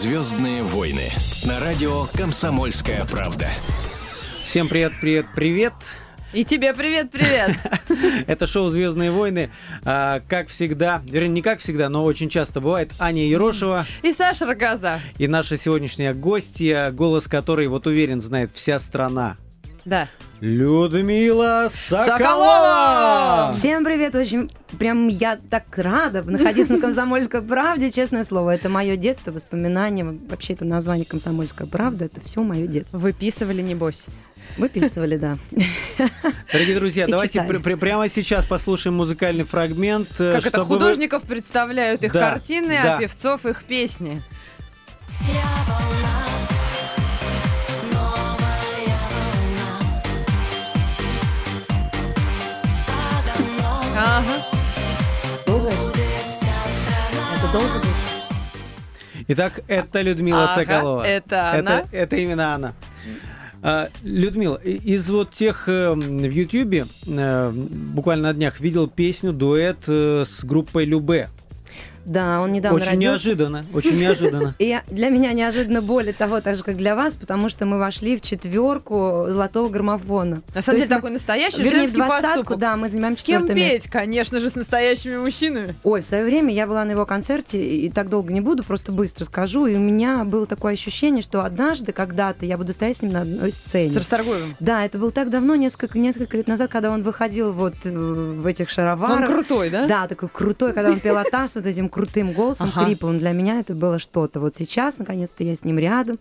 Звездные войны на радио Комсомольская правда. Всем привет, привет, привет. И тебе привет-привет. Это шоу «Звездные войны». А, как всегда, вернее, не как всегда, но очень часто бывает, Аня Ерошева. И Саша Рогоза. И наша сегодняшняя гостья, голос которой, вот уверен, знает вся страна. Да. Людмила Соколова! Соколова! Всем привет, очень прям я так рада находиться на «Комсомольской правде», честное слово. Это мое детство, воспоминания. Вообще это название «Комсомольская правда», это все мое детство. Выписывали, небось. Выписывали, да. Дорогие друзья, И давайте пр- пр- прямо сейчас послушаем музыкальный фрагмент. э, Как это чтобы вы- художников представляют их Да, картины, да. а певцов их песни. Ага. Долго? Это долго будет? Итак, это Людмила Ага, Соколова. это она. Это, это именно она. А, Людмила, из вот тех э, в Ютьюбе э, буквально на днях видел песню дуэт э, с группой Любе. Да, он недавно Очень родился. неожиданно, очень неожиданно. И для меня неожиданно более того, так же, как для вас, потому что мы вошли в четверку золотого граммофона. На самом деле такой настоящий женский двадцатку, поступок. да, мы занимаем С кем четвертое место. петь? Конечно же, с настоящими мужчинами. Ой, в свое время я была на его концерте, и так долго не буду, просто быстро скажу. И у меня было такое ощущение, что однажды, когда-то я буду стоять с ним на одной сцене. С Расторгуевым. Да, это было так давно, несколько, несколько лет назад, когда он выходил вот э, в этих шароварах. Он крутой, да? Да, такой крутой, когда он пел Атас вот этим крутым голосом, Ага. хриплым. Для меня это было что-то. Вот сейчас, наконец-то, я с ним рядом.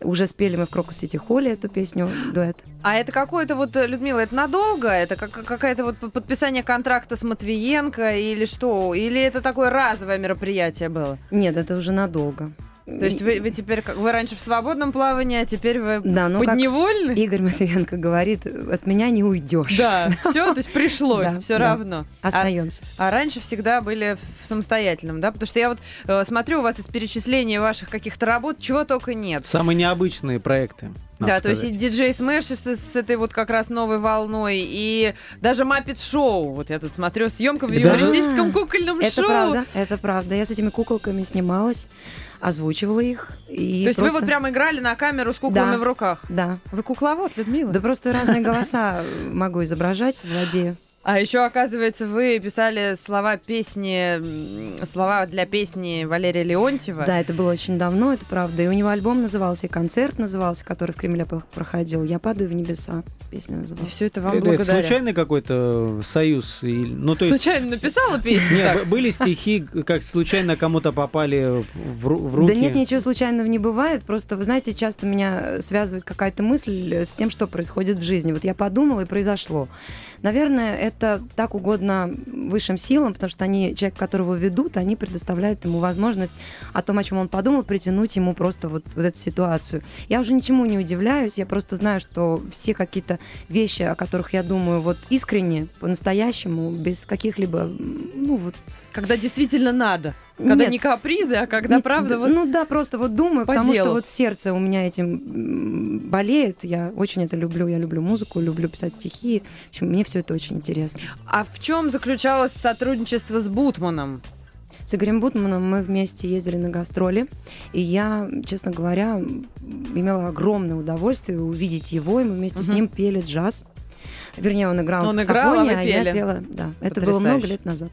Уже спели мы в Крокус Сити Холле эту песню, дуэт. А это какое-то вот, э, Людмила, это надолго? Это как, какая-то вот подписание контракта с Матвиенко или что? Или это такое разовое мероприятие было? Нет, это уже надолго. То есть вы, вы теперь, как вы раньше в свободном плавании, а теперь вы Да, ну как подневольны? Игорь Матвиенко говорит, от меня не уйдешь. Да, все, то есть пришлось, Да, все да. равно. А, Остаемся. а раньше всегда были в самостоятельном, да? Потому что я вот э, смотрю у вас из перечисления ваших каких-то работ, чего только нет. Самые необычные проекты. надо да, то есть и сказать. диджей Смэш с, с этой вот как раз новой волной, и даже Маппет Шоу. Вот я тут смотрю, съемка в даже- юмористическом кукольном Это шоу. правда, это правда. Я с этими куколками снималась, озвучивала их. И То есть просто- вы вот прямо играли на камеру с куклами Да. в руках. Да. Вы кукловод, Людмила? Да просто разные голоса могу изображать, владею. А еще, оказывается, вы писали слова песни, слова для песни Валерия Леонтьева. Да, это было очень давно, это правда. И у него альбом назывался, и концерт назывался, который в Кремле проходил. «Я падаю в небеса» песня И называлась. все это вам Это- это благодаря. случайный какой-то союз? Ну, то есть... Случайно написала песню? Нет, так? были стихи, как случайно кому-то попали в руки. Да нет, ничего случайного не бывает. Просто, вы знаете, часто меня связывает какая-то мысль с тем, что происходит в жизни. Вот я подумала, и произошло. Наверное, это так угодно высшим силам, потому что они, человек, которого ведут, они предоставляют ему возможность о том, о чем он подумал, притянуть ему просто вот, вот эту ситуацию. Я уже ничему не удивляюсь, я просто знаю, что все какие-то вещи, о которых я думаю вот искренне, по-настоящему, без каких-либо, ну вот... Когда действительно надо. Когда Нет, не капризы, а когда не- правда вот... Ну да, просто вот думаю, по потому делу. что вот сердце у меня этим болеет. Я очень это люблю. Я люблю музыку, люблю писать стихи. В общем, мне все это очень интересно. А в чем заключалось сотрудничество с Бутманом? С Игорем Бутманом мы вместе ездили на гастроли, и я, честно говоря, имела огромное удовольствие увидеть его, и мы вместе с Мгм. ним пели джаз. Вернее, он играл Он на играл, а саксофоне, а я пела. Да, это было много лет назад.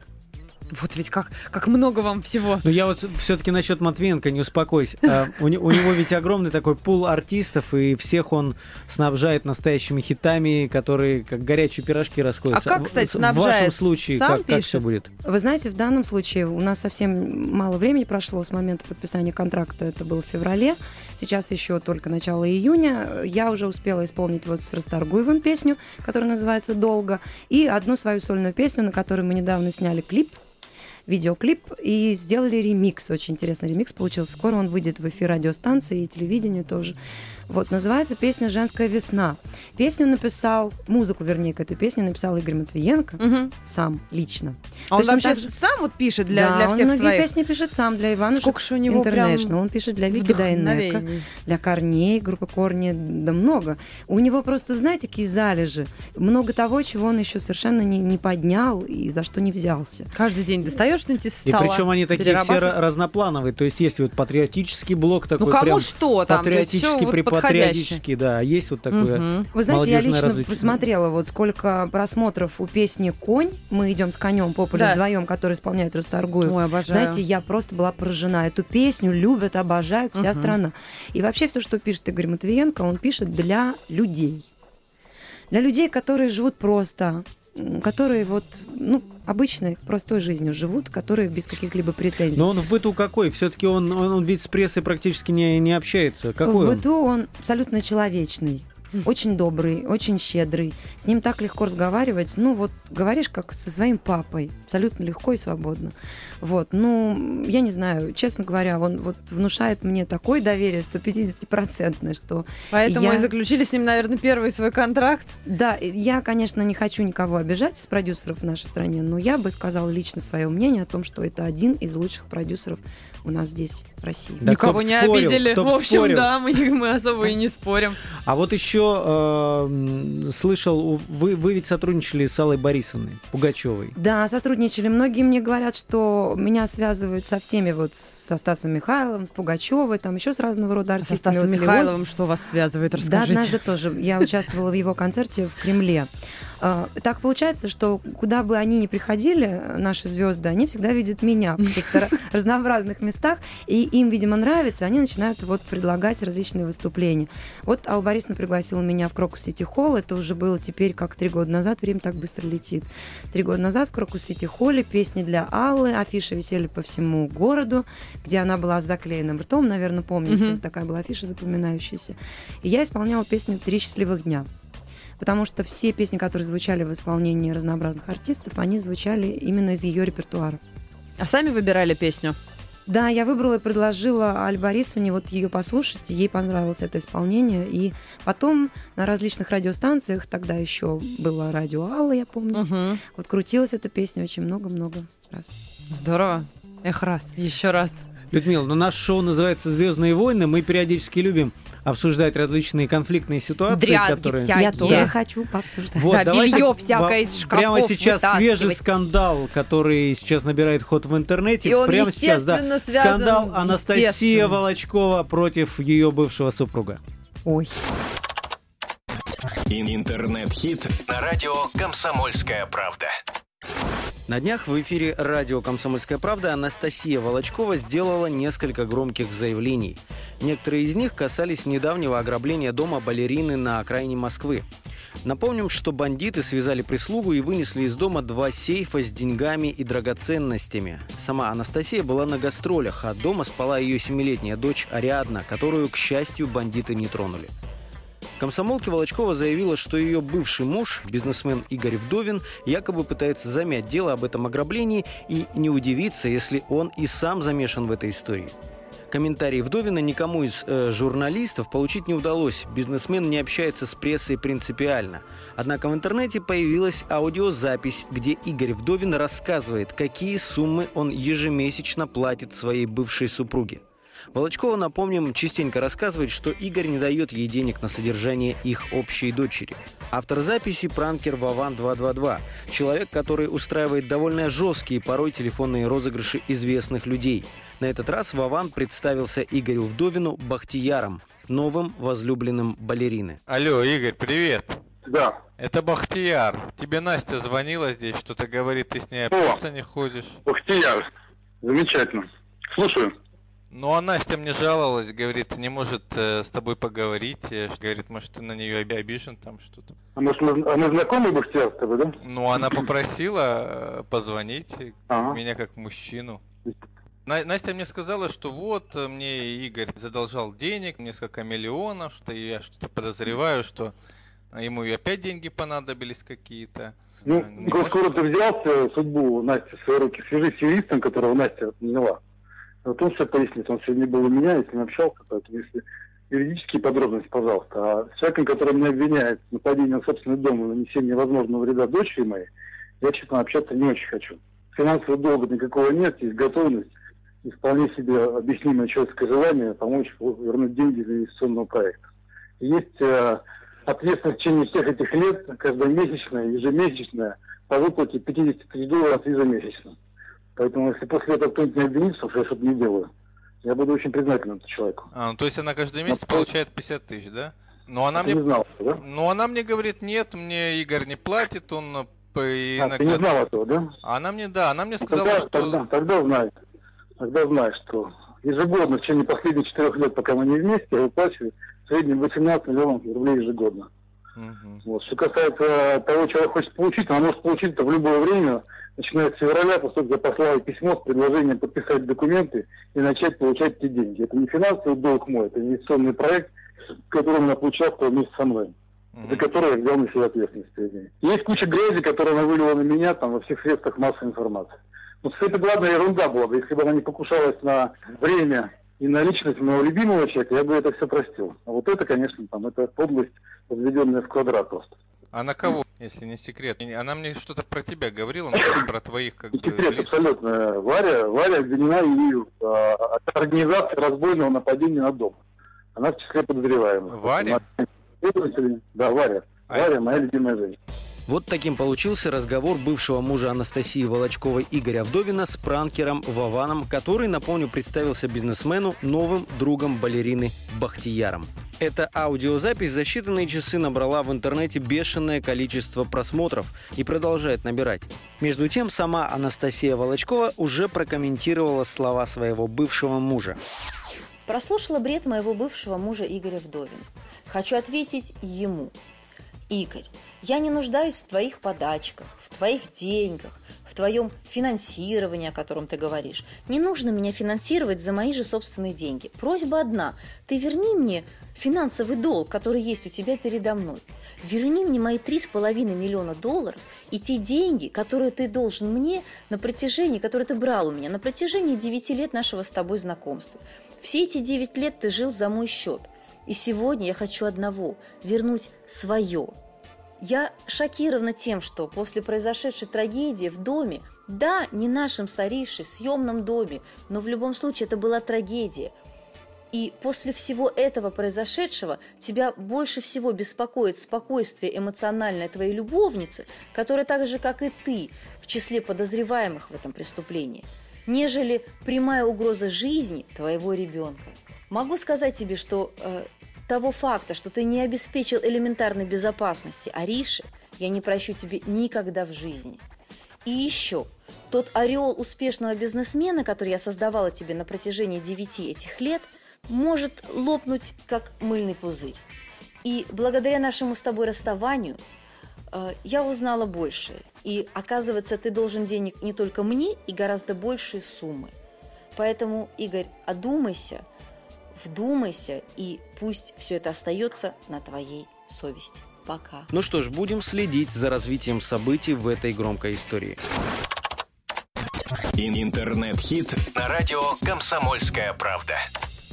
Вот ведь как, как много вам всего. Ну, я вот все-таки насчет Матвиенко, не успокойся. А, у, не- у него ведь огромный такой пул артистов, и всех он снабжает настоящими хитами, которые как горячие пирожки расходятся. А как, кстати, В- В вашем снабжает? случае, Сам как, все будет? Вы знаете, в данном случае у нас совсем мало времени прошло с момента подписания контракта. Это было в феврале. Сейчас еще только начало июня. Я уже успела исполнить вот с Расторгуевым песню, которая называется «Долго», и одну свою сольную песню, на которой мы недавно сняли клип видеоклип и сделали ремикс. Очень интересный ремикс получился. Скоро он выйдет в эфир радиостанции и телевидения тоже. Вот, называется песня «Женская весна». Песню написал, музыку, вернее, к этой песне написал Игорь Матвиенко Мгм. сам, лично. А он есть он вообще также- сам вот пишет для, да, для он всех многие своих? песни пишет сам для Ивана Сколько же у него International. прям Он пишет для Вики Дайнека, для Корней, группы Корни, да много. У него просто, знаете, какие залежи. Много того, чего он еще совершенно не, не поднял и за что не взялся. Каждый день достает передаешь что-нибудь из И стола. причем они такие все разноплановые. То есть есть вот патриотический блок такой Ну, кому прям что там, то есть припатриотический, да. Есть вот такое. Мгм. Вы знаете, я лично развлечение. посмотрела, вот сколько просмотров у песни «Конь», мы идем с конем по полю Да. вдвоем, который исполняет Расторгуев. Ой, обожаю. Знаете, я просто была поражена. Эту песню любят, обожают вся Мгм. страна. И вообще все, что пишет Игорь Матвиенко, он пишет для людей. Для людей, которые живут просто, которые вот, ну, обычной, простой жизнью живут, которые без каких-либо претензий. Но он в быту какой? Все-таки он, он, он ведь с прессой практически не, не общается. Какой в он? быту он абсолютно человечный. Очень добрый, очень щедрый. С ним так легко разговаривать. Ну, вот говоришь, как со своим папой. Абсолютно легко и свободно. Вот. Ну, я не знаю, честно говоря, он вот внушает мне такое доверие 150-процентное, что Поэтому я- и заключили с ним, наверное, первый свой контракт. Да, я, конечно, не хочу никого обижать из продюсеров в нашей стране, но я бы сказала лично свое мнение о том, что это один из лучших продюсеров у нас здесь, в России. Да Никого не спорил, обидели. В общем, спорил. да, мы, мы особо и не спорим. А вот еще э, слышал, вы, вы ведь сотрудничали с Аллой Борисовной Пугачевой. Да, сотрудничали. Многие мне говорят, что меня связывают со всеми, вот со Стасом Михайловым, с Пугачевой, там еще с разного рода Со артистами. Стасом Вот с Леон- Михайловым что вас связывает? Да, Расскажите. однажды тоже. Я участвовала в его концерте в Кремле. А, Так получается, что куда бы они ни приходили, наши звезды, они всегда видят меня в каких-то ра- разнообразных местах, и им, видимо, нравится, они начинают вот предлагать различные выступления. Вот Алла Борисовна пригласила меня в Крокус Сити Холл, это уже было теперь как три года назад, время так быстро летит. Три года назад в Крокус Сити Холле песни для Аллы, афиши висели по всему городу, где она была с заклеенным ртом, наверное, помните, Мгм. такая была афиша запоминающаяся. И я исполняла песню «Три счастливых дня». Потому что все песни, которые звучали в исполнении разнообразных артистов, они звучали именно из ее репертуара. А сами выбирали песню? Да, я выбрала и предложила Аль Борисовне вот ее послушать, ей понравилось это исполнение. И потом на различных радиостанциях, тогда еще было радио Алла, я помню, Мгм. вот крутилась эта песня очень много-много раз. Здорово. Эх, раз, еще раз. Людмила, ну наше шоу называется «Звездные войны». Мы периодически любим обсуждать различные конфликтные ситуации, Дрязги которые... всякие. Я тоже Да. хочу пообсуждать. Вот, Да, давайте во- всякое из шкафов Прямо сейчас свежий скандал, который сейчас набирает ход в интернете. И он, Прямо сейчас, да, скандал Анастасия. Волочкова против ее бывшего супруга. Ой. Ин- Интернет-хит на радио «Комсомольская правда». На днях в эфире радио «Комсомольская правда» Анастасия Волочкова сделала несколько громких заявлений. Некоторые из них касались недавнего ограбления дома балерины на окраине Москвы. Напомним, что бандиты связали прислугу и вынесли из дома два сейфа с деньгами и драгоценностями. Сама Анастасия была на гастролях, а дома спала ее семилетняя дочь Ариадна, которую, к счастью, бандиты не тронули. Комсомолке Волочкова заявила, что ее бывший муж, бизнесмен Игорь Вдовин, якобы пытается замять дело об этом ограблении и не удивиться, если он и сам замешан в этой истории. Комментарии Вдовина никому из э, журналистов получить не удалось. Бизнесмен не общается с прессой принципиально. Однако в интернете появилась аудиозапись, где Игорь Вдовин рассказывает, какие суммы он ежемесячно платит своей бывшей супруге. Волочкова, напомним, частенько рассказывает, что Игорь не дает ей денег на содержание их общей дочери. Автор записи – пранкер Вован 222. Человек, который устраивает довольно жесткие порой телефонные розыгрыши известных людей. На этот раз Вован представился Игорю Вдовину Бахтияром, новым возлюбленным балерины. Алло, Игорь, привет. Да. Это Бахтияр. Тебе Настя звонила здесь, что-то говорит, ты с ней общаться не ходишь. Бахтияр. Замечательно. Слушаю. Ну, а Настя мне жаловалась, говорит, не может э, с тобой поговорить. говорит, может, ты на нее оби- обижен там что-то. А может, мы, а мы знакомы, Бахтияр, с тобой, да? Ну, она попросила э, позвонить Ага. меня как мужчину. На- Настя мне сказала, что вот э, мне Игорь задолжал денег, несколько миллионов, что я что-то подозреваю, что ему и опять деньги понадобились какие-то. Ну, не скоро ты взял э, судьбу Насти в свои руки, свяжись с юристом, которого Настя наняла. Вот он все пояснит. Он сегодня был у меня, с ним общался, поэтому если юридические подробности, пожалуйста. А человеком, который меня обвиняет в нападении на собственный дом и нанесении возможного вреда дочери моей, я, честно, общаться не очень хочу. Финансового долга никакого нет, есть готовность и вполне себе объяснимое человеческое желание помочь вернуть деньги для инвестиционного проекта. Есть э, ответственность в течение всех этих лет, каждомесячная, ежемесячная, по выплате 50 тысяч долларов ежемесячно. Поэтому, если после этого кто-нибудь не обвинит, что я что-то не делаю, я буду очень признателен этому человеку. А, ну, то есть она каждый месяц Но, получает 50 тысяч, да? Но она мне... Не знал, да? Ну, она мне говорит, нет, мне Игорь не платит, он и а, иногда... ты не знал этого, да? Она мне, да, она мне сказала, тогда, что... Тогда, тогда знает. Тогда знаешь, что ежегодно в течение последних четырех лет, пока мы не вместе, я выплачиваю в среднем 18 миллионов рублей ежегодно. Угу. Вот. Что касается того, чего хочет получить, она может получить это в любое время, начиная с февраля, поскольку я послал письмо с предложением подписать документы и начать получать эти деньги. Это не финансовый долг мой, это инвестиционный проект, в котором она поучаствовала вместе со мной. Mm-hmm. За который я взял на себя ответственность Есть куча грязи, которую она вылила на меня там во всех средствах массовой информации. Но ну, это главная ерунда была бы, если бы она не покушалась на время и на личность моего любимого человека, я бы это все простил. А вот это, конечно, там, это подлость, подведенная в квадрат просто. А на кого, если не секрет? Она мне что-то про тебя говорила, например, про твоих как бы... Секрет, абсолютно. Варя, Варя обвинена ею а, от организации разбойного нападения на дом. Она в числе подозреваемых. Варя? Да, Варя. А Варя, моя любимая женщина. Вот таким получился разговор бывшего мужа Анастасии Волочковой Игоря Вдовина с пранкером Вованом, который, напомню, представился бизнесмену новым другом балерины Бахтияром. Эта аудиозапись за считанные часы набрала в интернете бешеное количество просмотров и продолжает набирать. Между тем, сама Анастасия Волочкова уже прокомментировала слова своего бывшего мужа. Прослушала бред моего бывшего мужа Игоря Вдовина. Хочу ответить ему. Игорь, я не нуждаюсь в твоих подачках, в твоих деньгах, в твоем финансировании, о котором ты говоришь. Не нужно меня финансировать за мои же собственные деньги. Просьба одна. Ты верни мне финансовый долг, который есть у тебя передо мной. Верни мне мои три с половиной миллиона долларов и те деньги, которые ты должен мне на протяжении, которые ты брал у меня на протяжении девяти лет нашего с тобой знакомства. Все эти девять лет ты жил за мой счет. И сегодня я хочу одного – вернуть свое – я шокирована тем, что после произошедшей трагедии в доме, да, не нашем старейшем съемном доме, но в любом случае это была трагедия. И после всего этого произошедшего тебя больше всего беспокоит спокойствие эмоциональное твоей любовницы, которая так же, как и ты, в числе подозреваемых в этом преступлении, нежели прямая угроза жизни твоего ребенка. Могу сказать тебе, что э, того факта, что ты не обеспечил элементарной безопасности Ариши, я не прощу тебе никогда в жизни. И еще, тот ореол успешного бизнесмена, который я создавала тебе на протяжении девяти этих лет, может лопнуть, как мыльный пузырь. И благодаря нашему с тобой расставанию э, я узнала больше. И оказывается, ты должен денег не только мне и гораздо большие суммы. Поэтому, Игорь, одумайся – вдумайся, и пусть все это остается на твоей совести. Пока. Ну что ж, будем следить за развитием событий в этой громкой истории. Интернет-хит на радио «Комсомольская правда».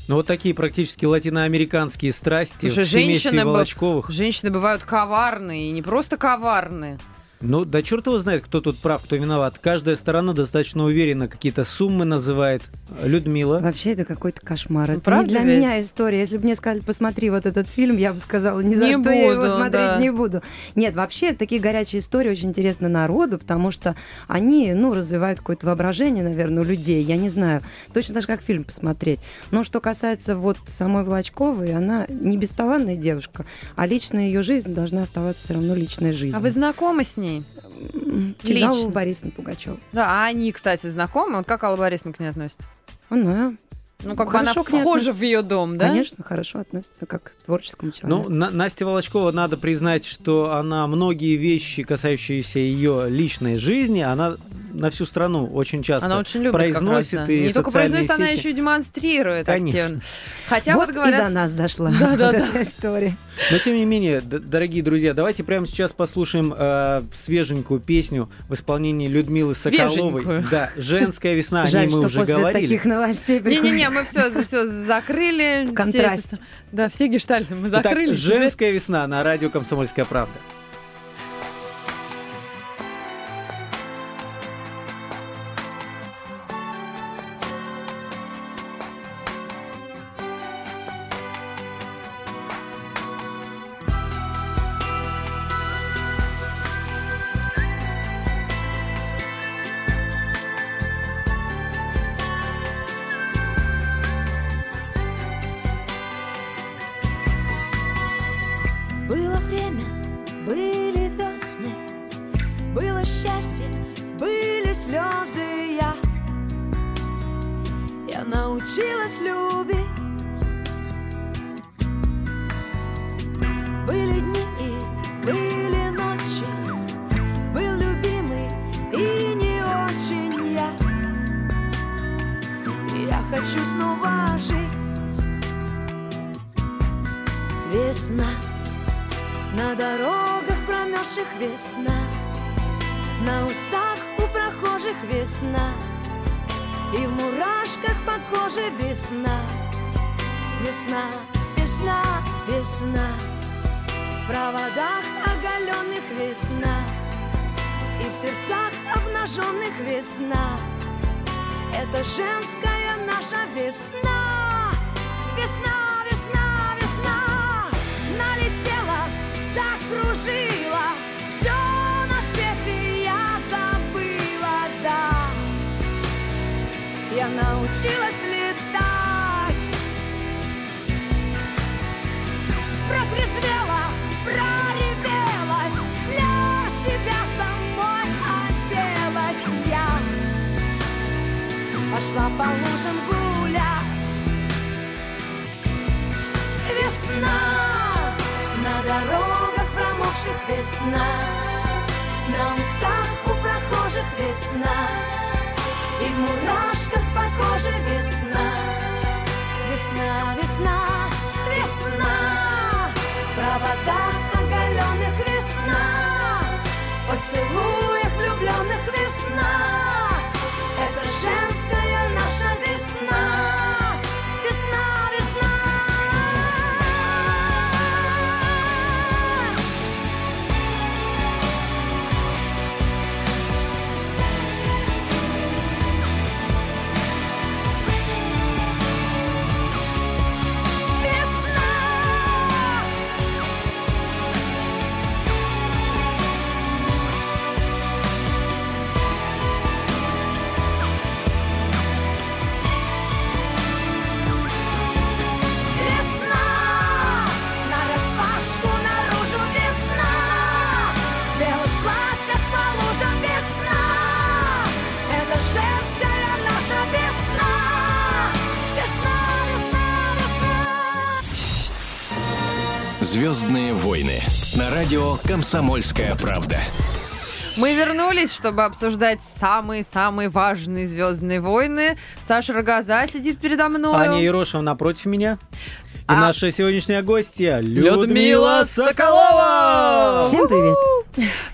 Ну вот такие практически латиноамериканские страсти Слушай, в женщины, Волочковых. Женщины бывают коварные, и не просто коварные. Ну, да черт его знает, кто тут прав, кто виноват. Каждая сторона достаточно уверенно какие-то суммы называет. Людмила. Вообще это какой-то кошмар. Ну, это Правда не для ведь? меня история. Если бы мне сказали, посмотри вот этот фильм, я бы сказала, ни за не что буду, я его смотреть да. не буду. Нет, вообще такие горячие истории очень интересны народу, потому что они, ну, развивают какое-то воображение, наверное, у людей. Я не знаю. Точно так же, как фильм посмотреть. Но что касается вот самой Влачковой, она не бесталанная девушка, а личная ее жизнь должна оставаться все равно личной жизнью. А вы знакомы с ней? Ней? Через Аллу Борисовну Пугачеву. Да, а они, кстати, знакомы? Вот как Алла Борисовна к ней относится? Она ну, как хорошо бы она вхожа в ее дом, да? Конечно, хорошо относится как к творческому человеку. Ну, на- Настя Волочкова, надо признать, что она многие вещи, касающиеся ее личной жизни, она на всю страну очень часто она очень любит произносит. Раз, да. и Не только произносит, сети. она еще и демонстрирует Конечно. активно. Хотя вот, вот говорят... и до нас дошла да, да, эта история. Но тем не менее, дорогие друзья, давайте прямо сейчас послушаем э, свеженькую песню в исполнении Людмилы Соколовой. Да, «Женская весна», Жаль, о ней мы уже после говорили. таких новостей Не-не-не, мы все, все закрыли. В контрасте. Все да, все гештальты мы закрыли. Итак, «Женская весна» на радио «Комсомольская правда». По коже весна Весна, весна, весна. В проводах оголенных весна И в сердцах обнаженных весна. Это женская наша весна. Весна, весна, весна. Налетела, закружила. Все на свете я забыла, да. Я научилась Пошла по лужам гулять. Весна на дорогах промокших весна На устах у прохожих весна и в мурашках по коже весна. Весна, весна, весна В проводах оголенных весна В поцелуях влюбленных весна. Это женская Звездные войны на радио Комсомольская правда. Мы вернулись, чтобы обсуждать самые-самые важные «Звездные войны». Саша Рогоза сидит передо мной. Аня Ерошева напротив меня. И А- наша сегодняшняя гостья Людмила Людмила Соколова! Всем привет.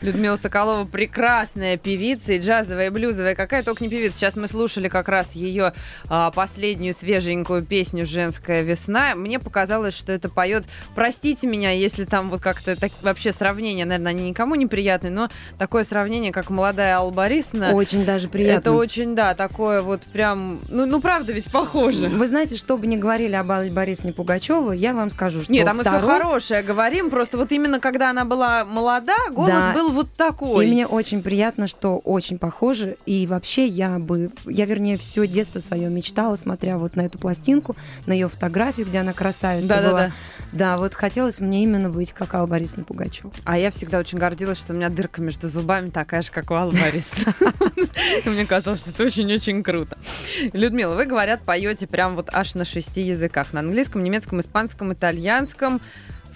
Людмила Соколова прекрасная певица и джазовая, и блюзовая. Какая только не певица. Сейчас мы слушали как раз ее а, последнюю свеженькую песню «Женская весна». Мне показалось, что это поет «Простите меня, если там вот как-то так, вообще сравнение, наверное, они никому не приятны, но такое сравнение, как молодая Алла Борисовна, Очень даже приятно. это очень, да, такое вот прям... Ну, ну правда ведь похоже. Вы знаете, что бы ни говорили об Алле Борисовне Пугачеву, я вам скажу, что Нет, а мы все хорошее говорим, просто вот именно когда она была молода, голос Да. был вот такой. И мне очень приятно, что очень похоже. И вообще я бы, я вернее все детство свое мечтала, смотря вот на эту пластинку, на ее фотографию, где она красавица Да-да-да. была. Да, вот хотелось мне именно быть как Алла Борисовна Пугачева. А я всегда очень гордилась, что у меня дырка между зубами такая же, как у Аллы Борисовны. Мне казалось, что это очень-очень круто. Людмила, вы, говорят, поете прям вот аж на шести языках. На английском, немецком, испанском, итальянском,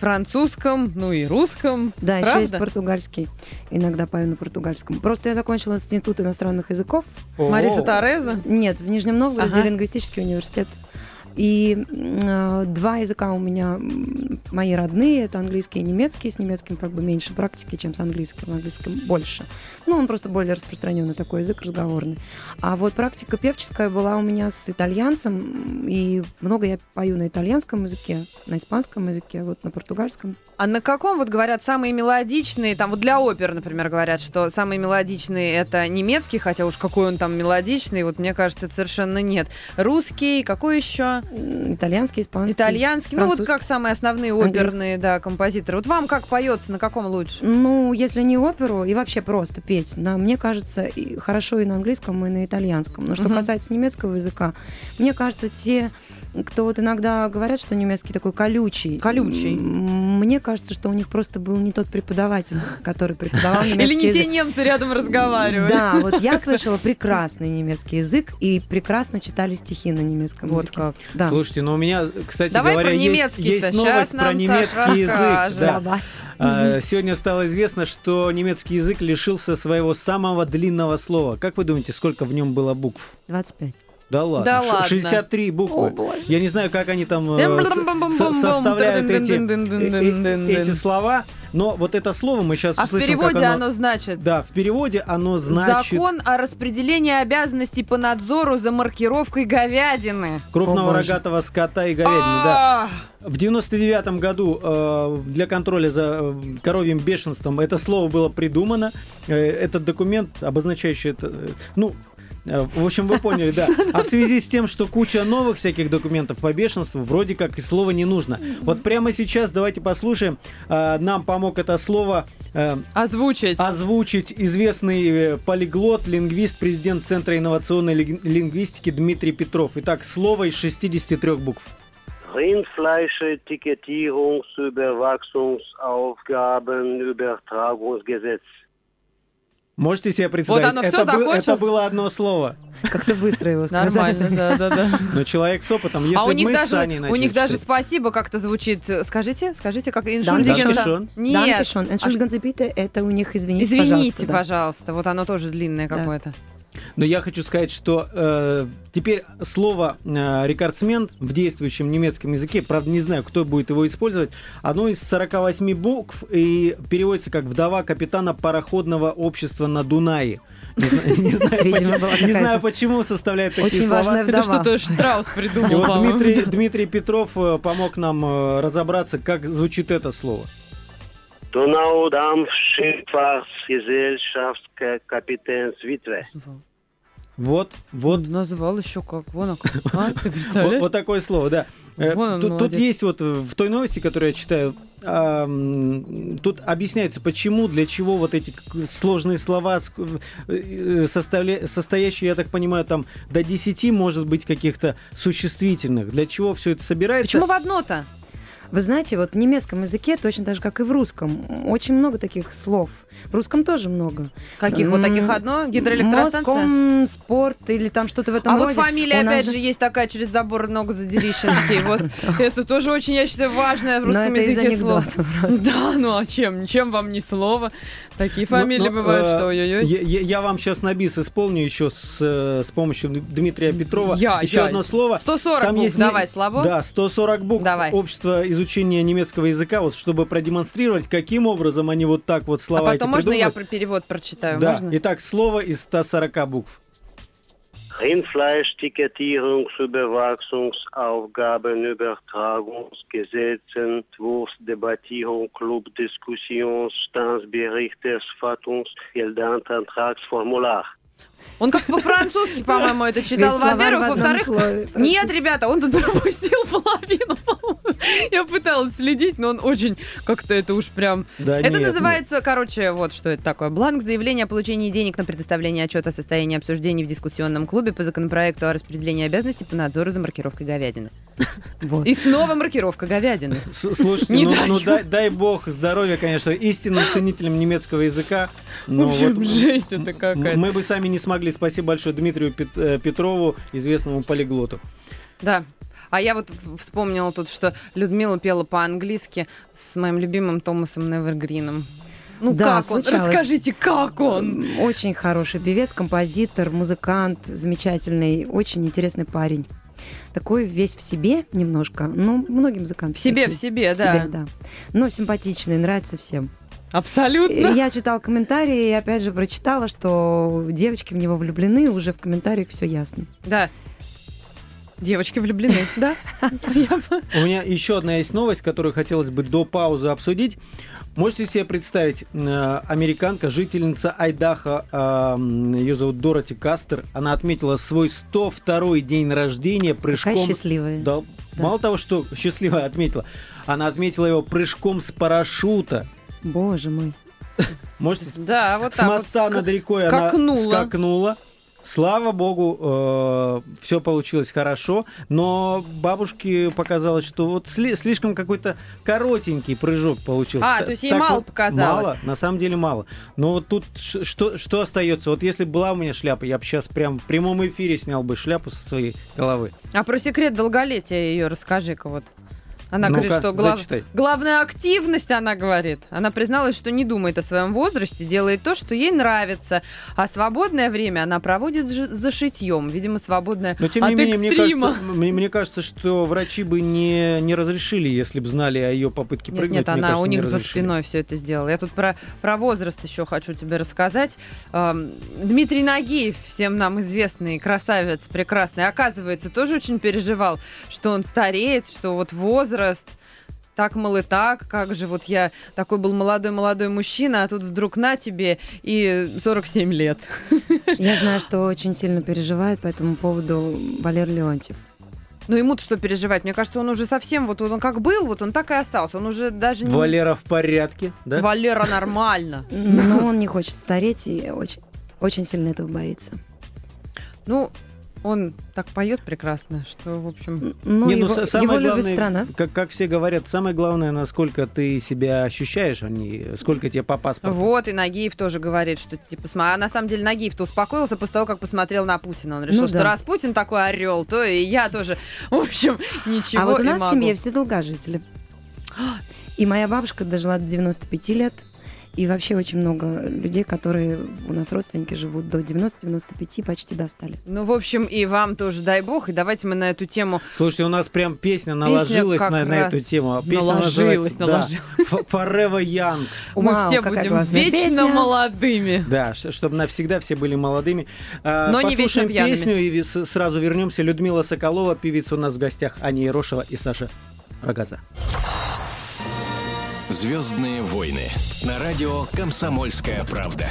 французском, ну и русском. Да, еще Правда? есть португальский. Иногда пою на португальском. Просто я закончила институт иностранных языков. Мариса О, Тореза. Нет, в Нижнем Новгороде Ага. лингвистический университет. И э, два языка у меня мои родные, это английский и немецкий. С немецким как бы меньше практики, чем с английским. В английском больше. Ну, он просто более распространенный такой язык разговорный. А вот практика певческая была у меня с итальянцем, и много я пою на итальянском языке, на испанском языке, вот на португальском. А на каком, вот говорят, самые мелодичные, там вот для опер, например, говорят, что самые мелодичные это немецкий, хотя уж какой он там мелодичный, вот мне кажется, совершенно нет. Русский, какой еще? М, Итальянский, испанский. Итальянский, ну вот как самые основные оперные, да, композиторы. Вот вам как поется, на каком лучше? Ну, если не оперу и вообще просто петь, да, мне кажется, и хорошо и на английском, и на итальянском. Но что Мгм. касается немецкого языка, мне кажется, те кто вот иногда говорят, что немецкий такой колючий. Колючий. Мне кажется, что у них просто был не тот преподаватель, который преподавал немецкий Или не те немцы рядом разговаривали. Да, вот я слышала прекрасный немецкий язык и прекрасно читали стихи на немецком Вот языке. как. Да. Слушайте, ну у меня, кстати Давай говоря, про есть, новость про немецкий язык. Да. А, Сегодня стало известно, что немецкий язык лишился своего самого длинного слова. Как вы думаете, сколько в нем было букв? 25. Да ладно. Да ладно. 63 буквы. О. Я не знаю, как они там составляют эти, э, э, эти слова, но вот это слово мы сейчас А в услышим, переводе как оно значит Да, в переводе оно значит Закон о распределении обязанностей по надзору за маркировкой говядины. крупного О, рогатого скота и говядины. Да. А, В 99 году э, для контроля за э, коровьим бешенством это слово было придумано. Э, этот документ, обозначающий это, э, ну, в общем, вы поняли, да. А в связи с тем, что куча новых всяких документов по бешенству, вроде как и слова не нужно. Вот прямо сейчас давайте послушаем. Э, Нам помог это слово э, Озвучить. озвучить известный э, полиглот, лингвист, президент Центра инновационной ли- лингвистики Дмитрий Петров. Итак, слово из 63 букв. Rindfleisch-Etikettierungsaufgabenübertragungsgesetz. Можете себе представить? оно всё это, бы- закончилось? это было одно слово. Как-то быстро его сказали. Нормально, да, да, да. Но человек с опытом, если а у них мы с даже, Саней у них даже спасибо как-то звучит. Скажите, скажите, как. Dankeschön. Нет. А bitte, это у них извините, Извините, пожалуйста. пожалуйста, вот оно тоже длинное Да. какое-то. Но я хочу сказать, что э, теперь слово э, рекордсмен в действующем немецком языке, правда, не знаю, кто будет его использовать, оно из 48 букв и переводится как «вдова капитана пароходного общества на Дунае». Не знаю, не знаю, Видимо, почему- не знаю, почему составляют такие Очень слова. важная Это вдова. что-то Штраус И придумал, вот по-моему. Дмитрий, Дмитрий Петров э, помог нам э, разобраться, как звучит это слово. Donaudampfschifffahrtsgesellschaftskapitän Вот, вот, Называл еще как. Вон, а ты Вот, представляешь? вот такое слово, да. Э, Вон он тут, тут есть вот э, в той новости, которую я читаю, м, тут объясняется, почему, для чего вот эти сложные слова, ск- э, составля- состоящие, я так понимаю, там до 10, может быть, каких-то существительных. Для чего все это собирается? Почему в одно-то? Вы знаете, вот в немецком языке, точно так же, как и в русском, очень много таких слов. В русском тоже много. Каких? Вот таких одно? Гидроэлектростанция? Моском, спорт или там что-то в этом А вот роде. фамилия, У опять же, есть такая через забор ногу задерищенский. Вот это тоже очень, я считаю, важное в русском языке слово. Да, ну а чем? Чем вам не слово? Такие Ну, фамилии ну, бывают, э, что ой-ой-ой. Я, вам сейчас на бис исполню еще с, э, с помощью Дмитрия Петрова. Я, еще одно слово. 140 Там букв, давай, слабо. Да, 140 букв Давай. общества изучения немецкого языка, вот чтобы продемонстрировать, каким образом они вот так вот А слова эти потом можно я про перевод прочитаю? Да, Можно? итак, слово из 140 букв. Rindfleisch-Etikettierungsüberwachungsgesetzentwurfsdebattierung Clubdiskussions Staatsberichterstattungs Geldantragformular. Он как по-французски, по-моему, это читал. Во-первых, в во-вторых. Нет, ребята, он тут пропустил половину. Я пыталась следить, но он очень как-то это уж прям... Да, это нет, называется, короче, вот что это такое. Бланк заявления о получении денег на предоставление отчета о состоянии обсуждений в дискуссионном клубе по законопроекту о распределении обязанностей по надзору за маркировкой говядины. Вот. И снова маркировка говядины. С- Слушайте, Не ну, ну дай, дай бог здоровья, конечно, истинным ценителям немецкого языка. В Но общем, вот жесть это какая-то. мы бы сами не смогли. Спасибо большое Дмитрию Пет- э, Петрову, известному полиглоту. Да. А я вот в- вспомнила тут, что Людмила пела по-английски с моим любимым Томасом Невергрином. Ну Да, как он? случалось. Расскажите, как он? Очень хороший певец, композитор, музыкант, замечательный, очень интересный парень. Такой весь в себе немножко, ну, многим музыкантам. В себе, в себе, В да. себе, да. Но симпатичный, нравится всем. Абсолютно. Я читала комментарии и опять же прочитала, что девочки в него влюблены, уже в комментариях все ясно. Да. Девочки влюблены, да? У меня еще одна есть новость, которую хотелось бы до паузы обсудить. Можете себе представить, э, американка, жительница Айдаха, ее зовут Дороти Кастер, она отметила свой 102-й день рождения прыжком... Какая счастливая. Да, Мало того, что счастливая отметила, она отметила его прыжком с парашюта. Боже мой. Можете с- Да, вот с так моста вот. над рекой скакнула. она скакнула. Слава богу, все получилось хорошо, но бабушке показалось, что вот сли- слишком какой-то коротенький прыжок получился. А, то есть ей мало вот показалось. Мало, на самом деле мало. Но вот тут ш- что, что остается? Вот если бы была у меня шляпа, я бы сейчас прям в прямом эфире снял бы шляпу со своей головы. А про секрет долголетия ее расскажи-ка вот. Она Ну-ка, говорит, что глав- зачитай. главная активность, она говорит. Она призналась, что не думает о своем возрасте, делает то, что ей нравится. А свободное время она проводит за шитьем. Видимо, свободное Но тем от не менее, мне экстрима. кажется, мне, мне кажется, что врачи бы не, не разрешили, если бы знали о ее попытке Нет, прыгнуть. нет, мне она кажется, у них за спиной все это сделала. Я тут про, про возраст еще хочу тебе рассказать. Эм, Дмитрий Нагиев, всем нам известный красавец, прекрасный, оказывается, тоже очень переживал, что он стареет, что вот возраст так, мол, и так, как же вот я такой был молодой-молодой мужчина, а тут вдруг на тебе и 47 лет. Я знаю, что очень сильно переживает по этому поводу Валер Леонтьев. Ну ему-то что переживать? Мне кажется, он уже совсем, вот он как был, вот он так и остался. Он уже даже не... Валера в порядке, да? Валера нормально. Но он не хочет стареть и очень, очень сильно этого боится. Ну, он так поет прекрасно, что, в общем... Ну, Не, ну, его, са- самое его любит главное, страна. Как, как все говорят, самое главное, насколько ты себя ощущаешь, а не сколько тебе по паспорту. Вот, и Нагиев тоже говорит, что типа, сма- а на самом деле Нагиев-то успокоился после того, как посмотрел на Путина. Он решил, Ну что да. раз Путин такой орел, то и я тоже, в общем, ничего а вот у нас в семье все долгожители. И моя бабушка дожила до 95 лет. И вообще очень много людей, которые у нас родственники живут до 90-95, почти достали. Ну, в общем, и вам тоже дай бог. И давайте мы на эту тему... Слушайте, у нас прям песня наложилась как на, на эту тему. А Песня наложилась, да, наложилась. F- Forever Young. Мы Вау, все будем вечно песня. молодыми. Да, чтобы навсегда все были молодыми. А, Но не вечно Послушаем пьяными. песню и сразу вернемся. Людмила Соколова, певица у нас в гостях, Аня Ерошева и Саша Рогоза. Звездные войны на радио «Комсомольская правда».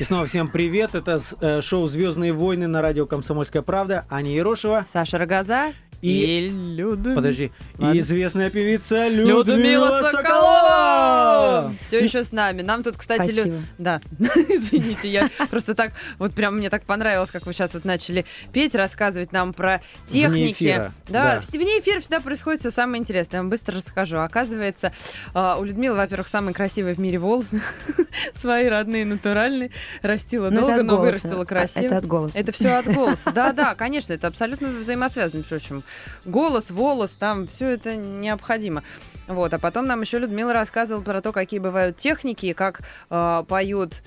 И снова всем привет. Это э, шоу «Звездные войны» на радио «Комсомольская правда». Аня Ерошева Саша Рогоза и... и Люда... Подожди. Ладно. И известная певица Людмила Людмила Соколова! Все еще с нами. Нам тут, кстати, Лю- Спасибо. Да, извините, я просто так, вот прям мне так понравилось, как вы сейчас вот начали петь, рассказывать нам про техники. Да, да. в вне эфира всегда происходит все самое интересное. Я вам быстро расскажу. Оказывается, а, у Людмилы, во-первых, самые красивые в мире волосы. Свои родные, натуральные. Растила Но это долго, но голоса. вырастила А, красиво. Это от голоса. Это все от голоса. Да, да, конечно, это абсолютно взаимосвязано. Причем голос, волос, там все это необходимо. Вот, а потом нам еще Людмила рассказывала про то, какие бывают техники, и как э, поют,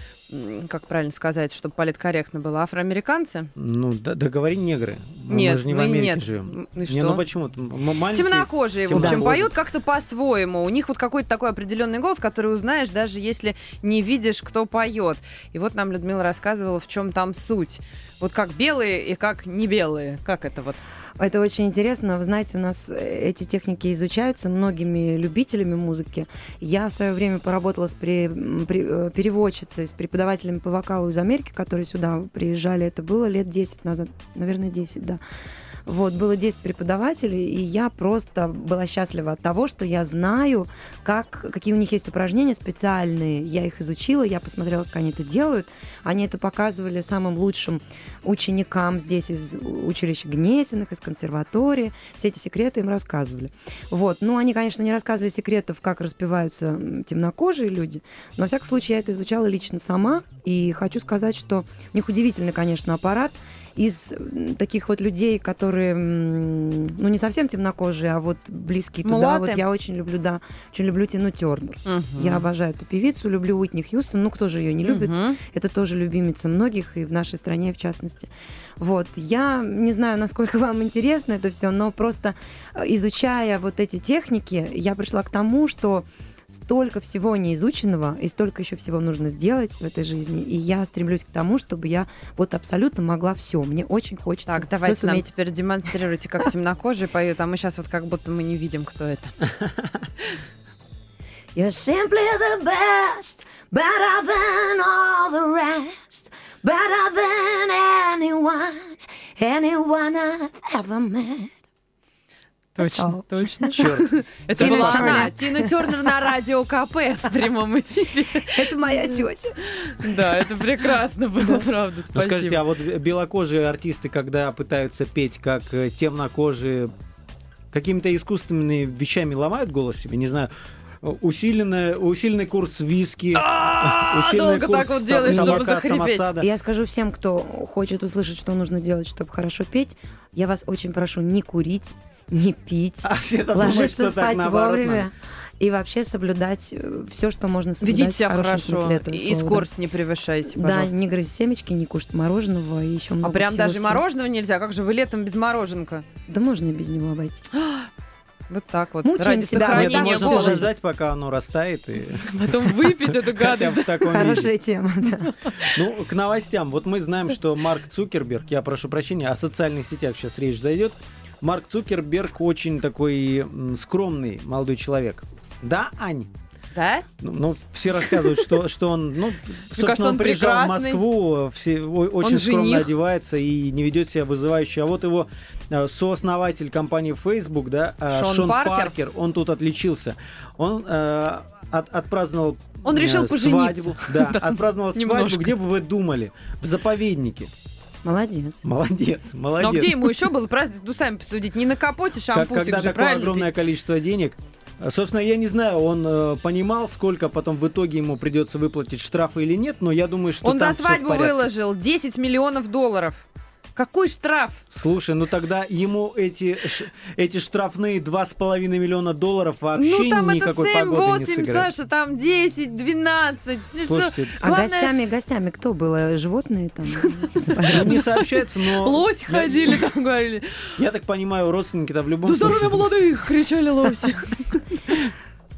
как правильно сказать, чтобы политкорректно было, афроамериканцы. Ну, да, да говори негры. Нет, мы же не в Америке нет. живем. И Не, что? ну почему? Маленькие- Темнокожие, в общем, темнокожие. поют как-то по-своему. У них вот какой-то такой определенный голос, который узнаешь, даже если не видишь, кто поет. И вот нам Людмила рассказывала, в чем там суть. Вот как белые и как не белые. Как это вот? Это очень интересно. Вы знаете, у нас э, эти техники изучаются многими любителями музыки. Я в свое время поработала с м, пре- э, переводчицей, с преподавателями по вокалу из Америки, которые сюда приезжали. Это было лет 10 назад, наверное, 10, да. Вот, было 10 преподавателей, и я просто была счастлива от того, что я знаю, как, какие у них есть упражнения специальные. Я их изучила, я посмотрела, как они это делают. Они это показывали самым лучшим ученикам здесь из училища Гнесиных, из консерватории. Все эти секреты им рассказывали. Вот. Ну, они, конечно, не рассказывали секретов, как распеваются темнокожие люди, но, во всяком случае, я это изучала лично сама, и хочу сказать, что у них удивительный, конечно, аппарат, из таких вот людей, которые, ну, не совсем темнокожие, а вот близкие туда, Мулаты. вот я очень люблю, да, очень люблю Тину Тернер. Я обожаю эту певицу, люблю Уитни Хьюстон, ну, кто же ее не любит? Мгм. Это тоже любимица многих, и в нашей стране в частности. Вот. Я не знаю, насколько вам интересно это все, но просто э, изучая вот эти техники, я пришла к тому, что столько всего неизученного и столько еще всего нужно сделать в этой жизни. И я стремлюсь к тому, чтобы я вот абсолютно могла все. Мне очень хочется Так, давайте нам суметь. теперь демонстрируйте, как темнокожие поют, а мы сейчас вот как будто мы не видим, кто это. You're simply the best, better than all the rest, better than anyone, anyone I've ever met. Точно, точно. Черт. Это Тина была Тернер. она, Тина Тернер на радио КП в прямом эфире. Это моя тетя. Да, это прекрасно было, правда, Ну, скажите, а спасибо. вот белокожие артисты, когда пытаются петь как э, темнокожие, какими-то искусственными вещами ломают голос себе, не знаю, усиленный, усиленный курс виски, А, усиленный долго курс так вот делаешь, чтобы захрипеть. самосада. Я скажу всем, кто хочет услышать, что нужно делать, чтобы хорошо петь, я вас очень прошу не курить, не пить, А все думают, ложиться что так спать наоборот вовремя и вообще соблюдать все, что можно соблюдать Ведите себя хорошо этого и слова, скорость не превышайте, Да, пожалуйста. не грызть семечки, не кушать мороженого и еще много А прям даже и всего-всего. мороженого нельзя? Как же вы летом без мороженка? Да можно и без него обойтись. Вот так вот. Мучаем Ради себя. Нет, сохранения можно голос. голоса. подождать, пока оно растает. И... Потом выпить эту гадость. в таком виде. Хорошая тема, да. Ну, к новостям. Вот мы знаем, что Марк Цукерберг, я прошу прощения, о социальных сетях сейчас речь зайдет. Марк Цукерберг очень такой скромный молодой человек. Да, Ань? Да? Ну, ну, все рассказывают, что, что он, ну, собственно, кажется, он, он приезжал в. Москву, все, о- очень Он скромно жених. одевается и не ведет себя вызывающе. А вот его э, сооснователь компании Facebook, да, э, Шон Шон, Паркер. Паркер. он тут отличился. Он э, от- отпраздновал Он э, решил пожениться. свадьбу. Да, отпраздновал свадьбу, где бы вы думали? В заповеднике. Молодец. Молодец, молодец. Но где ему еще был праздник? Ну, сами посудите. Не на капоте шампусик когда же, такое правильно? огромное количество денег. А, Собственно, я не знаю, он э, понимал, сколько потом в итоге ему придется выплатить штрафы или нет, но я думаю, что Он там за свадьбу выложил 10 миллионов долларов. Какой штраф? Слушай, ну тогда ему эти, ш- эти штрафные 2,5 миллиона долларов вообще ну, там это никакой погоды не 7-8, сыграют. Саша, там 10, 12. Ну, что, Слушайте, А Главное- гостями, гостями кто было? Животные там? ну, не сообщается, но... Лось ходили, там говорили. Я так понимаю, родственники-то в любом За здоровье случае... молодых! кричали лоси.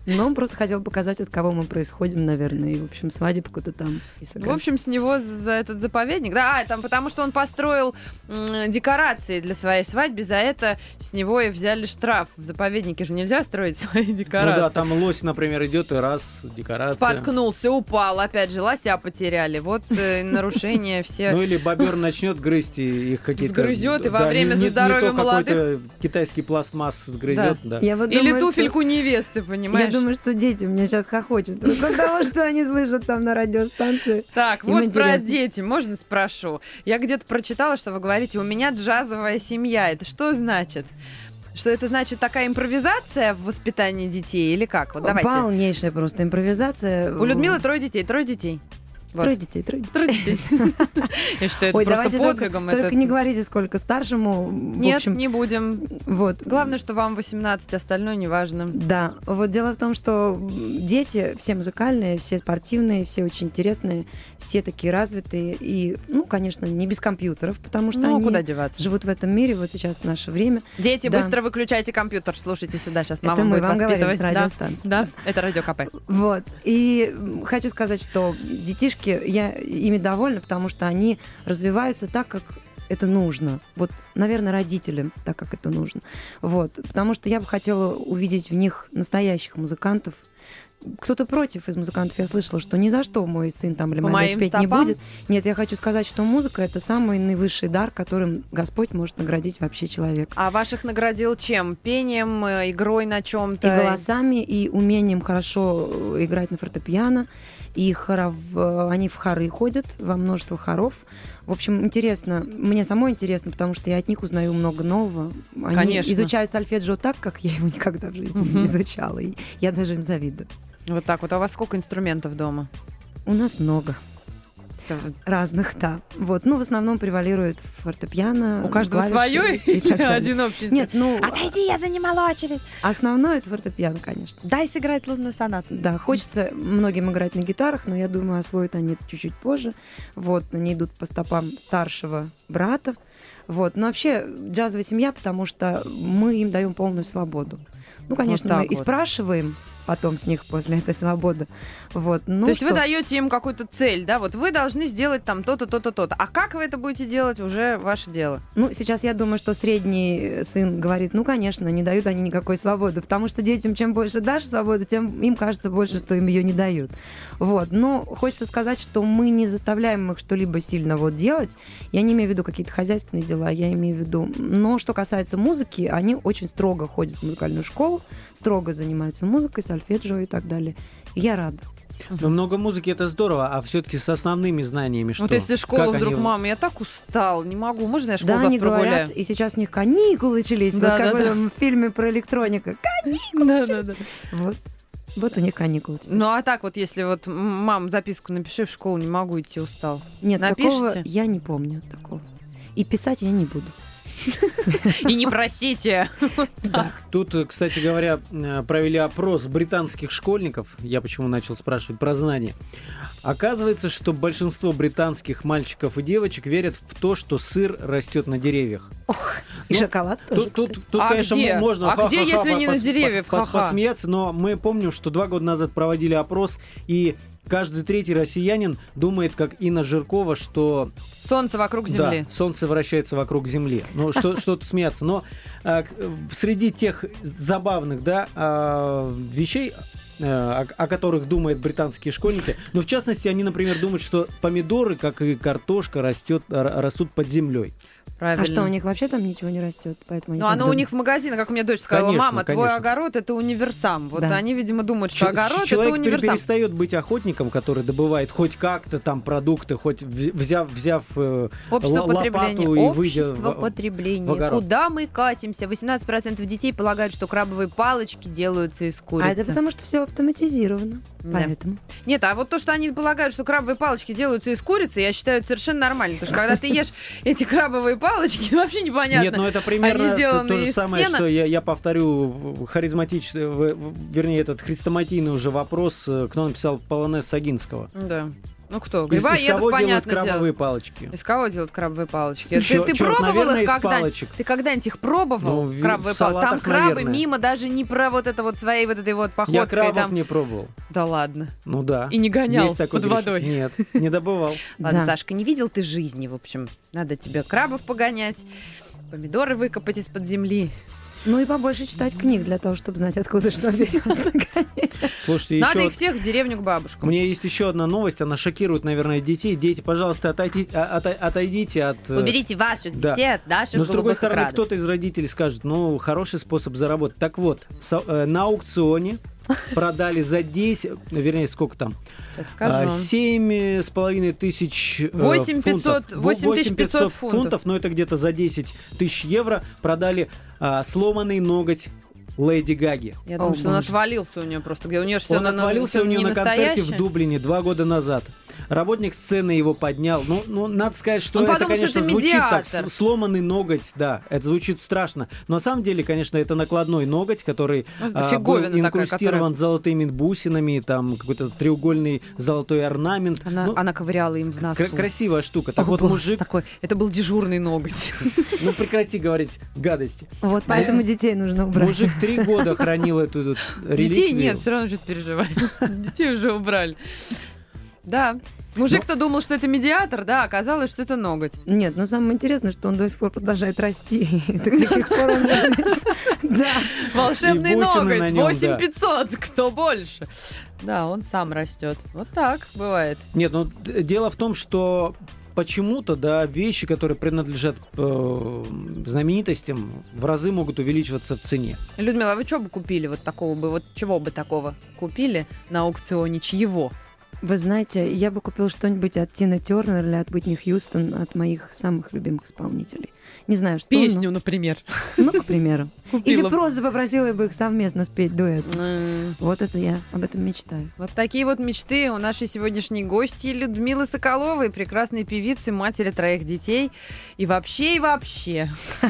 Но он просто хотел показать, от кого мы происходим, наверное, и, в общем, свадебку-то там В общем, с него за этот заповедник. Да, а, там потому что он построил м, декорации для своей свадьбы, за это с него и взяли штраф. В заповеднике же нельзя строить свои Ну декорации. да, там лось, например, идет и раз, декорация. Споткнулся, упал, опять же, лося потеряли. Вот э, нарушения все. Ну или бобер начнет грызть и их какие-то... Сгрызет, и во время за здоровье молодых. китайский пластмасс сгрызет, да. Или туфельку невесты, понимаешь? Думаю, что дети меня сейчас хохочут. От того, что они слышат там на радиостанции. Так, Им вот про интересно. дети, можно спрошу? Я где-то прочитала, что вы говорите, у меня джазовая семья. Это что значит? Что это значит такая импровизация в воспитании детей или как? Вот давайте. Полнейшая просто импровизация. У Людмилы трое детей, трое детей. Вот. Детей. Трое детей. Я считаю, это Ой, просто только, подвигом. только это- не говорите, сколько старшему. Нет, общем, не будем. вот. Главное, что вам 18, остальное неважно. Да, вот дело в том, что дети все музыкальные, все спортивные, все очень интересные, все такие развитые и, ну, конечно, не без компьютеров, потому что Ну, они куда деваться? живут в этом мире, вот сейчас наше время. Дети, Да. быстро выключайте компьютер, слушайте сюда, сейчас Это мама мы будет вам говорим воспитывать. с Да. радиостанции. Да, это радио КП. Вот. И хочу сказать, что детишки, я ими довольна, потому что они развиваются так, как это нужно. Вот, наверное, родителям так, как это нужно. Вот. Потому что я бы хотела увидеть в них настоящих музыкантов. Кто-то против из музыкантов, я слышала, что ни за что мой сын там или По моя дочь петь не стопам? будет. Нет, я хочу сказать, что музыка — это самый наивысший дар, которым Господь может наградить вообще человека. А ваших наградил чем? Пением, э, игрой на чем-то? И голосами, и умением хорошо э, играть на фортепиано. И хоров, э, они в хоры ходят, во множество хоров. В общем, интересно. Мне самой интересно, потому что я от них узнаю много нового. Они Конечно. изучают сольфеджио так, как я его никогда в жизни Мгм. не изучала. И я даже им завидую. Вот так вот. А у вас сколько инструментов дома? У нас много Это вот разных, да. Вот. Ну, в основном превалирует фортепиано, У каждого свое и так далее. один общий? Нет, ну, Отойди, я занимала очередь. основное это фортепиано, конечно. Дай сыграть лунную сонату. Да, хочется многим играть на гитарах, но я думаю, освоят они чуть-чуть позже. Вот, они идут по стопам старшего брата. Вот, но вообще джазовая семья, потому что мы им даем полную свободу. Ну, конечно, так мы и вот. спрашиваем потом с них после этой свободы. Вот, ну То есть что? вы даете им какую-то цель, да? Вот вы должны сделать там то-то, то-то, то-то. А как вы это будете делать, уже ваше дело. Ну, сейчас я думаю, что средний сын говорит, ну, конечно, не дают они никакой свободы, потому что детям чем больше дашь свободы, тем им кажется больше, что им ее не дают. Вот. Но хочется сказать, что мы не заставляем их что-либо сильно вот делать. Я не имею в виду какие-то хозяйственные дела, я имею в виду. Но что касается музыки, они очень строго ходят в музыкальную школу, строго занимаются музыкой, сольфеджио и так далее. Я рада. Но много музыки это здорово, а все-таки с основными знаниями что? Вот если школа Как вдруг, они- мама, я так устал, не могу, можно я школу да, они завтра говорят, гуляю? и сейчас у них каникулы начались. Да, вот как да, в да. этом фильме про электроника. Каникулы начались. Вот. Вот у них каникулы. теперь. Ну а так вот, если вот, мам, записку напиши в школу, не могу идти, устал. Нет, такого напишите? я не помню такого. И писать я не буду. И не просите. Тут, кстати говоря, э, провели опрос британских школьников. Я почему начал спрашивать про знания. Оказывается, что большинство британских мальчиков и девочек верят в то, что сыр растет на деревьях. И Ну, шоколад тоже, Тут, А конечно, можно А где, если не на деревьях? посмеяться, но мы помним, что два года назад проводили опрос, и каждый третий россиянин думает, как Инна Жиркова, что Солнце вокруг земли. да, Солнце вращается вокруг Земли. Ну, что, что тут смеяться. Но э, среди тех забавных да, а, вещей, э, о, о которых думают британские школьники, ну, в частности, они, например, думают, что помидоры, как и картошка, растет, растут под землей. Правильно. А что, у них вообще там ничего не растет? Поэтому Ну, оно у думают. них в магазинах, как мне дочь сказала, Конечно, мама, твой конечно. огород это универсам. Вот Да. они, видимо, думают, что Че- огород это Человек пере- универсам. перестает быть охотником, который добывает хоть как-то там продукты, хоть взяв, взяв э, Общество л- потребления. лопату и выйдя Общество в- потребления. в огород. Куда мы катимся? 18% детей полагают, что крабовые палочки делаются из курицы. А это потому, что все автоматизировано. Да. Поэтому. Нет, а вот то, что они полагают, что крабовые палочки делаются из курицы, я считаю это совершенно нормально. Потому что когда ты ешь эти крабовые палочки, ну, вообще непонятно. Нет, ну это примерно то, сделаны то же самое, сена? что я, я повторю харизматичный, вернее, этот хрестоматийный уже вопрос, э, кто написал полонез Сагинского. Да. Ну кто? Из, Грибоедов, из кого делают понятно дело. крабовые палочки? Из кого делают крабовые палочки? Чё- ты ты чёрт, пробовал наверное, их из когда палочек. Ты когда-нибудь их пробовал? Ну, в- крабовые палочки? Там крабы наверное. мимо даже не про вот это вот своей вот этой вот Я походкой. крабов там. не пробовал. Да ладно. Ну да. И не гонял Есть такой под грех. водой. Нет, не добывал. Ладно. Сашка, не видел ты жизни, в общем. Надо тебе крабов погонять, помидоры выкопать из-под земли. Ну и побольше читать книг для того, чтобы знать, откуда что берется. Слушайте, Надо еще их всех в деревню к У бабушкам. меня есть еще одна новость, она шокирует, наверное, детей. Дети, пожалуйста, отойдите, а- отой- отойдите от... э, Уберите ваших да. детей от наших Но с другой стороны, кто-то из родителей скажет, ну, хороший способ заработать. Так вот, со- э, на аукционе продали за 10, вернее, сколько там? Сейчас скажу. А, Семь с половиной тысяч э, 8 500 фунтов. восемь тысяч 8 500 фунтов. но это где-то за 10 тысяч евро продали а, сломанный ноготь Леди Гаги. Я думаю, О, что он боже. отвалился у нее просто. Где у нее все Он отвалился у нее на концерте в Дублине два года назад. Работник сцены его поднял. Ну, ну надо сказать, что Он это, подумал, что конечно, это звучит так, сломанный ноготь, да, это звучит страшно. Но на самом деле, конечно, это накладной ноготь, который Ну, а, был такая, инкрустирован которая- золотыми бусинами, там какой-то треугольный золотой орнамент. Она, Ну, она ковыряла им в носу. кра- красивая штука. Так О, вот, мужик, Такой, это был дежурный ноготь. ну прекрати говорить гадости. Вот поэтому детей нужно убрать. Мужик три года хранил эту, реликвию. Детей нет, все равно что-то переживаешь. Детей уже убрали. Да. Мужик-то думал, что это медиатор, да, оказалось, что это ноготь. Нет, но самое интересное, что он до сих пор продолжает расти. Волшебный ноготь, на нём, 8500, кто больше? Да, он сам растет. Вот так бывает. Нет, ну дело в том, что почему-то, да, вещи, которые принадлежат э, знаменитостям, в разы могут увеличиваться в цене. Людмила, а вы что бы купили вот такого бы, вот чего бы такого купили на аукционе, чьего? Вы знаете, я бы купила что-нибудь от Тины Тернер или от Битни Хьюстон, от моих самых любимых исполнителей. Не знаю, что. Песню, например. Ну, ну, к примеру. Или Купила бы. просто попросила бы их совместно спеть дуэт. М, Вот это я об этом мечтаю. Вот такие вот мечты у нашей сегодняшней гости Людмилы Соколовой, прекрасной певицы, матери троих детей. И вообще, и вообще.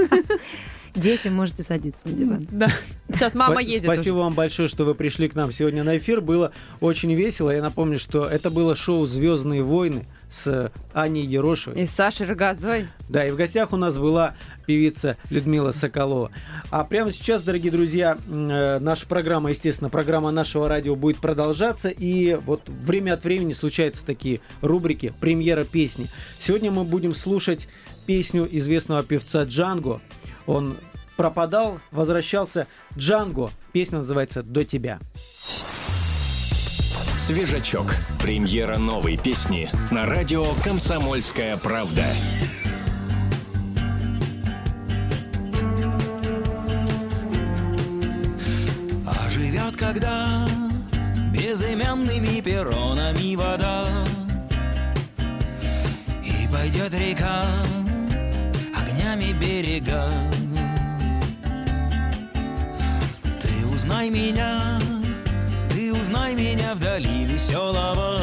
Дети, можете садиться на диван. Да. Сейчас мама едет Спасибо уже. вам большое, что вы пришли к нам сегодня на эфир. Было очень весело. Я напомню, что это было шоу «Звездные войны» с Аней Ерошевой. И с Сашей Рогозой. Да, и в гостях у нас была певица Людмила Соколова. А прямо сейчас, дорогие друзья, э, наша программа, естественно, программа нашего радио будет продолжаться. И вот время от времени случаются такие рубрики «Премьера песни». Сегодня мы будем слушать песню известного певца Джанго. Он пропадал, возвращался. Джанго. Песня называется «До тебя». «Свежачок». Премьера новой песни на радио «Комсомольская правда». А живет когда безымянными перронами вода И пойдет река огнями берега Ты узнай меня, узнай меня вдали веселого.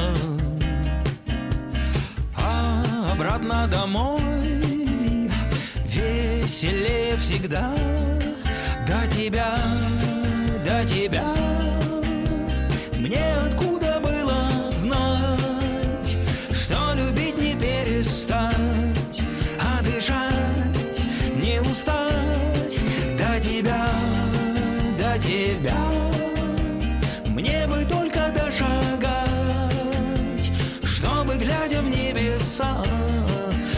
А обратно домой веселее всегда. До тебя, до тебя. Мне откуда дошагать Чтобы, глядя в небеса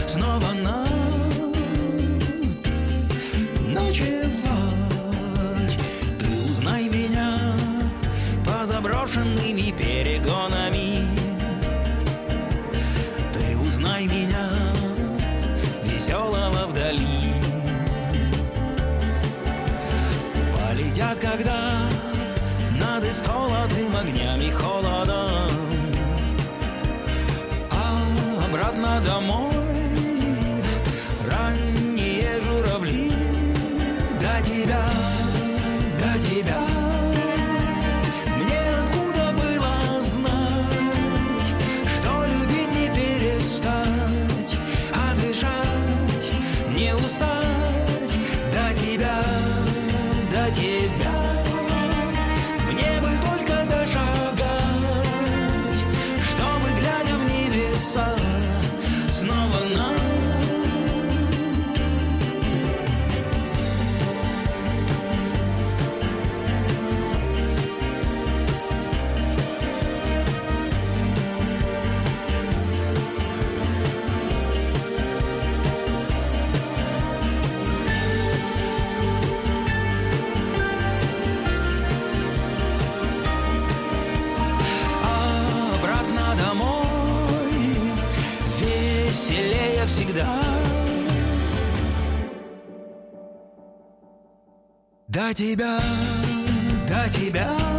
Снова нам ночевать. Ты узнай меня по заброшенными перегонами тебя До тебя, до тебя